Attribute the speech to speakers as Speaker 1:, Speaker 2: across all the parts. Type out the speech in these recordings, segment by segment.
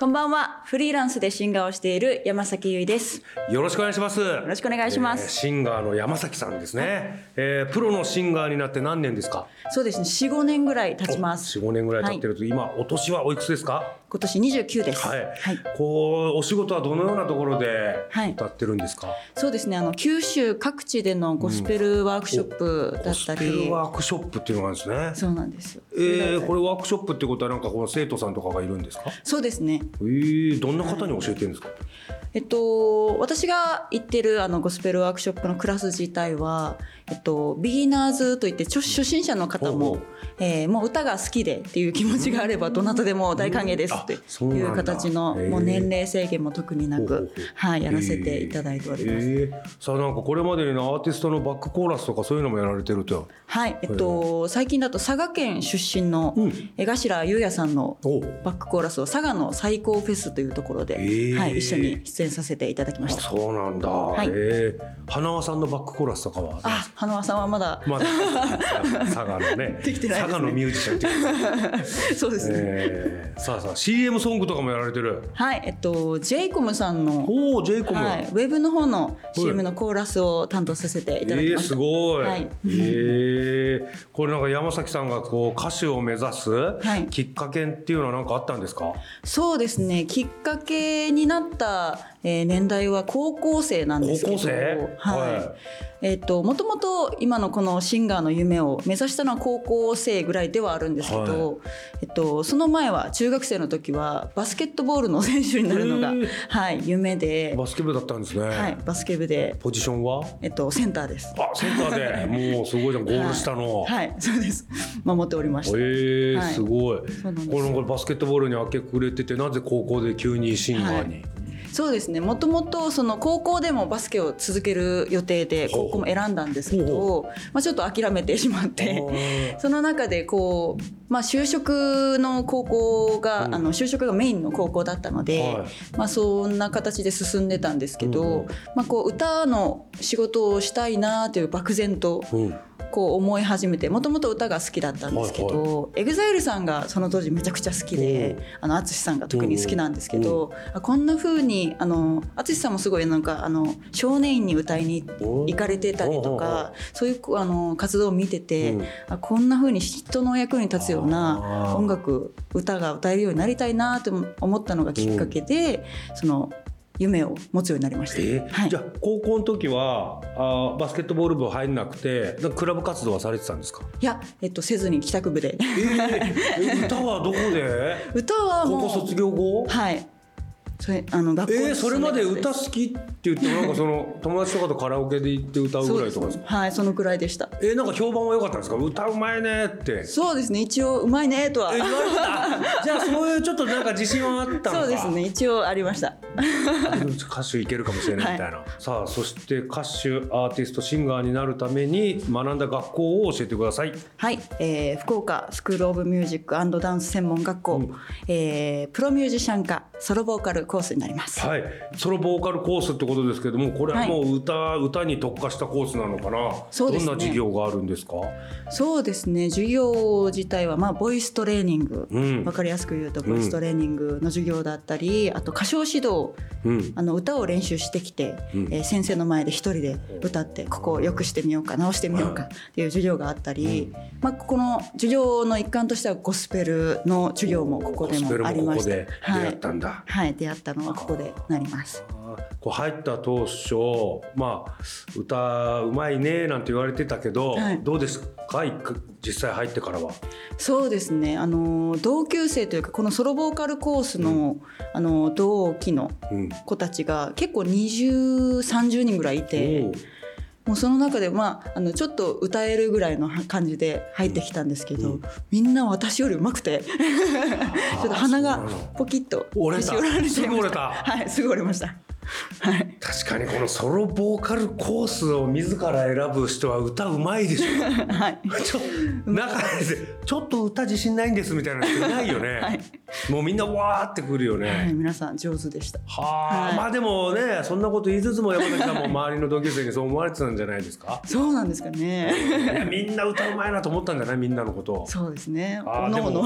Speaker 1: こんばんは。フリーランスでシンガーをしている山崎優衣です。
Speaker 2: よろしくお願いしますよ
Speaker 1: よろしくお願いします。
Speaker 2: シンガーの山崎さんですね、えープロのシンガーになって何年ですか？
Speaker 1: そうですね。4、5年ぐらい経ちます。
Speaker 2: 45年ぐらい経ってると、今お年はおいくつですか？
Speaker 1: 今年29です。
Speaker 2: はい、
Speaker 1: はい。
Speaker 2: こうお仕事はどのようなところで
Speaker 1: はい
Speaker 2: 歌ってるんですか、
Speaker 1: そうですね。あの、九州各地でのゴスペルワークショップだった
Speaker 2: ゴスペ
Speaker 1: り。
Speaker 2: ルワークショップっていうのがあるんですね
Speaker 1: そうなんですよ。
Speaker 2: えー、これワークショップってことはなんかこの生徒さんとかがいるんですか？
Speaker 1: そうですね。
Speaker 2: えー、どんな方に教えてるんですか、
Speaker 1: えっと、私が行ってるあのゴスペルワークショップのクラス自体は、えっと、ビギナーズといって初心者の方もえーもう歌が好きでっていう気持ちがあればどなたでも大歓迎ですっていう形のもう年齢制限も特になくはい、やらせていただいております。
Speaker 2: えー。さあなんかこれまでにアーティストのバックコーラスとかそういうのもやられてると。
Speaker 1: はい、えっと、最近だと佐賀県出身の
Speaker 2: うん。
Speaker 1: 江頭優也さんの
Speaker 2: お
Speaker 1: バックコーラスを佐賀の最高フェスというところで、はい、一緒に出演させていただきま
Speaker 2: あ
Speaker 1: した。
Speaker 2: そうなんだ、
Speaker 1: い。
Speaker 2: えー、花輪さんのバックコーラスとかは
Speaker 1: あ、花輪さんはまだ、
Speaker 2: まだ。佐賀のね。
Speaker 1: できてないね。
Speaker 2: 佐賀のミュージシャンって
Speaker 1: そうですね。
Speaker 2: えー、さあさあ CM ソングとかもやられてる。
Speaker 1: はい、えっと、ジェイコムさんの、
Speaker 2: おお J コム、
Speaker 1: はい、ウェブの方の CM のコーラスを担当させていただき
Speaker 2: えー、
Speaker 1: ました。
Speaker 2: すごい、
Speaker 1: はい。
Speaker 2: えー、これなんか山崎さんがこう歌手を目指す
Speaker 1: い。
Speaker 2: きっかけっていうのは何かあったんですか、
Speaker 1: そうですね、きっかけになった、えー年代は高校生なんですけど、
Speaker 2: 高校生？
Speaker 1: はい。
Speaker 2: はい
Speaker 1: えっ、と、もともと今のこのシンガーの夢を目指したのは高校生ぐらいではあるんですけど、えっと、その前は中学生の時はバスケットボールの選手になるのがはい、夢で、
Speaker 2: バスケ部だったんですね、
Speaker 1: はい、バスケ部で、
Speaker 2: ポジションは？
Speaker 1: えっと、センターです。
Speaker 2: あセンターで。もうすごいじゃん。ゴール下の、
Speaker 1: はい、はいそうです。守っておりました。
Speaker 2: えー
Speaker 1: はい。
Speaker 2: すごい。これなんかバスケットボールに明け暮れててなぜ高校で急にシンガーに、
Speaker 1: そうですね。もともとその高校でもバスケを続ける予定で高校も選んだんですけど、まあ、ちょっと諦めてしまって その中でこう、まあ、就職の高校が、
Speaker 2: うん。
Speaker 1: あの就職がメインの高校だったので、
Speaker 2: はい。
Speaker 1: まあ、そんな形で進んでたんですけど、
Speaker 2: うん。
Speaker 1: まあ、こう歌の仕事をしたいなという漠然と
Speaker 2: うん
Speaker 1: こう思い始めてもともと歌が好きだったんですけど、EXILE さんがその当時めちゃくちゃ好きで、あの淳さんが特に好きなんですけど、あこんな風にあの淳さんもすごいなんかあの少年院に歌いに行かれてたりとか、そういうあの活動を見てて、こんな風に人の役に立つような音楽歌が歌えるようになりたいなと思ったのがきっかけで、その夢を持つようになりました。
Speaker 2: えー
Speaker 1: はい
Speaker 2: じゃあ高校の時はあーバスケットボール部入んなくてクラブ活動はされてたんですか、
Speaker 1: いや、えっと、せずに帰宅部で。
Speaker 2: えーえ歌はどこで？
Speaker 1: 歌はもう
Speaker 2: 高校卒業後？
Speaker 1: はい。それあの学校
Speaker 2: えー、それまで歌
Speaker 1: 好
Speaker 2: 好きって言ってもなんかその友達とかとカラオケで行って歌うぐらいとかですか？
Speaker 1: はい、そのくらいでした。
Speaker 2: えー、なんか評判は良かったんですか？歌うまいねって。
Speaker 1: そうですね、一応うまいねとは。
Speaker 2: え。言われてた。じゃあそういうちょっとなんか自信はあったのか。
Speaker 1: そうですね、一応ありました。
Speaker 2: 歌手いけるかもしれないみたいな、さあそして歌手アーティストシンガーになるために学んだ学校を教えてください。
Speaker 1: はい、えー福岡スクールオブミュージックダンス専門学校、えープロミュージシャン科ソロボーカルコースになります。
Speaker 2: はい。ソロボーカルコースってことですけどもこれはもう歌、歌に特化したコースなのかな？
Speaker 1: そうですね。
Speaker 2: どんな授業があるんですか？
Speaker 1: そうですね、授業自体はまあボイストレーニング、
Speaker 2: うん。
Speaker 1: わかりやすく言うとボイストレーニングの授業だったり、あと歌唱指導と
Speaker 2: うん。
Speaker 1: あの歌を練習してきて、
Speaker 2: うん。
Speaker 1: えー先生の前で一人で歌ってここを良くしてみようか直してみようかっていう授業があったり、まあ、ここの授業の一環としてはゴスペルの授業もここでもありました
Speaker 2: ここで出
Speaker 1: はい
Speaker 2: 会ったんだ、
Speaker 1: はい、出会ったのはここでなります。
Speaker 2: こう入った当初まあ歌うまいねなんて言われてたけど、
Speaker 1: はい。
Speaker 2: どうですか？実際入ってからは。
Speaker 1: そうですね。あの同級生というかこのソロボーカルコースの,、あの同期の
Speaker 2: うん。
Speaker 1: 子たちが結構2030人ぐらいいてもうその中で、まあ、あのちょっと歌えるぐらいの感じで入ってきたんですけど、みんな私より上手くて ちょっと鼻がポキッと
Speaker 2: 折れた。すぐ折れた。
Speaker 1: はいすぐ折れましたはい。
Speaker 2: 確かにこのソロボーカルコースを自ら選ぶ人は歌うまいでしょ。
Speaker 1: はい。
Speaker 2: ちょ中でちょっと歌自信ないんですみたいな人いないよね、
Speaker 1: はい。
Speaker 2: もうみんなわーってくるよね、
Speaker 1: はい、皆さん上手でした。
Speaker 2: はあ、
Speaker 1: はい。
Speaker 2: まあでもねそんなこと言いつつも山崎さんも周りの同級生にそう思われてたんじゃないですか？
Speaker 1: そうなんですか
Speaker 2: い
Speaker 1: ね
Speaker 2: やみんな歌うまいなと思ったんじゃないみんなのこと。
Speaker 1: そうですね。
Speaker 2: あー
Speaker 1: おの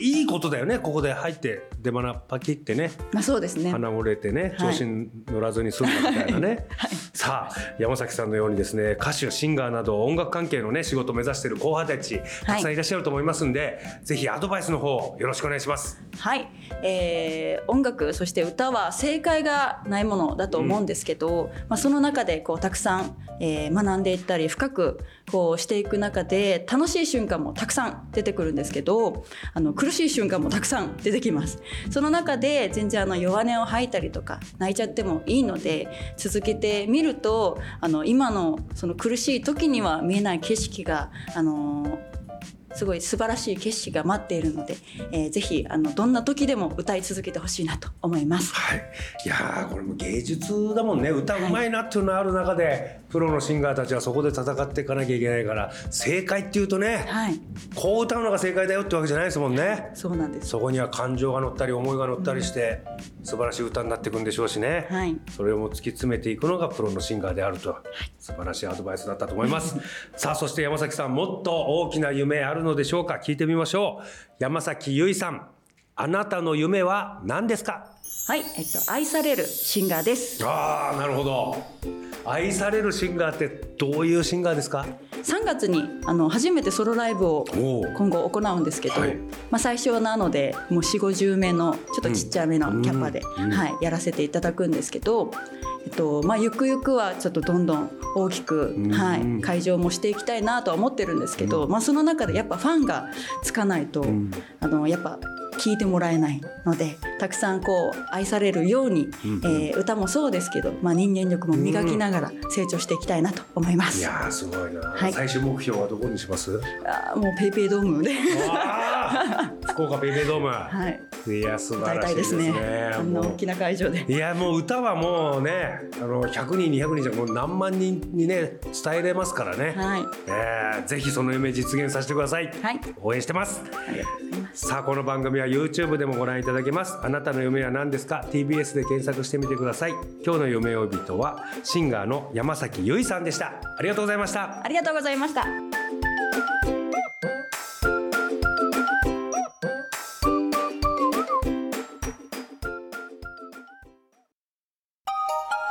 Speaker 2: いいことだよね。ここで入って出花パキってね。
Speaker 1: まあそうですね。
Speaker 2: 鼻折れてね。
Speaker 1: はい
Speaker 2: 調子に乗らずに済んだみたいなね、さあ山崎さんのようにですね歌手シンガーなど音楽関係のね仕事を目指している後輩たちたくさんいらっしゃると思いますんで、ぜひアドバイスの方よろしくお願いします。
Speaker 1: はい、えー音楽そして歌は正解がないものだと思うんですけど、まあ、その中でこうたくさん、えー学んでいったり深くこうしていく中で楽しい瞬間もたくさん出てくるんですけどあの苦しい瞬間もたくさん出てきます。その中で全然あの弱音を吐いたりとか泣いちゃってもいいので続けてみるとあの今のその苦しい時には見えない景色があのすごい素晴らしい景色が待っているので、えーぜひあのどんな時でも歌い続けてほしいなと思います。
Speaker 2: はい、いやーこれも芸術だもんね。歌うまいなっていうのがある中で、プロのシンガーたちはそこで戦っていかなきゃいけないから正解っていうとね
Speaker 1: はい、
Speaker 2: こう歌うのが正解だよってわけじゃないですもんね。
Speaker 1: そうなんです。
Speaker 2: そこには感情が乗ったり思いが乗ったりして、素晴らしい歌になっていくんでしょうしね、
Speaker 1: はい。
Speaker 2: それをも突き詰めていくのがプロのシンガーであると、素晴らしいアドバイスだったと思います。さあそして山崎さんもっと大きな夢あるのでしょうか？聞いてみましょう。山崎結衣さんあなたの夢は何ですか？
Speaker 1: はい、えっと愛されるシンガーです。
Speaker 2: ああなるほど。愛されるシンガーってどういうシンガーですか
Speaker 1: ？3月にあの初めてソロライブを今後行うんですけど、
Speaker 2: はい。
Speaker 1: まあ、最初なのでもう4 5 0名のちょっとちっちゃめのキャパで、
Speaker 2: うん。
Speaker 1: はい、やらせていただくんですけど、えっとまあ、ゆくゆくはちょっとどんどん大きく、
Speaker 2: ん。
Speaker 1: はい、会場もしていきたいなとは思ってるんですけど、まあ、その中でやっぱファンがつかないと、
Speaker 2: ん。
Speaker 1: あのやっぱ聞いてもらえないのでたくさんこう愛されるように、えー歌もそうですけど、まあ、人間力も磨きながら成長していきたいなと思います。
Speaker 2: いやーすごいな、
Speaker 1: はい。
Speaker 2: 最終目標はどこにします？
Speaker 1: あーもうペイペイドームで。
Speaker 2: 福岡ペイペイドーム、
Speaker 1: はい
Speaker 2: い、や素晴らしいで
Speaker 1: すすね。
Speaker 2: ね
Speaker 1: あんな大きな会場で。
Speaker 2: いやもう歌はもうねあの100人200人じゃもう何万人にね伝えれますからね、
Speaker 1: はい。
Speaker 2: えーぜひその夢実現させてください、
Speaker 1: はい。
Speaker 2: 応援してます。さあこの番組は YouTube でもご覧いただけます。あなたの夢は何ですか？TBS で検索してみてください。今日の夢追い人はシンガーの山崎結さんでした。ありがとうございました。
Speaker 1: ありがとうございました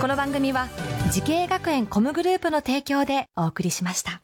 Speaker 3: この番組は滋慶学園 COMグループの提供でお送りしました。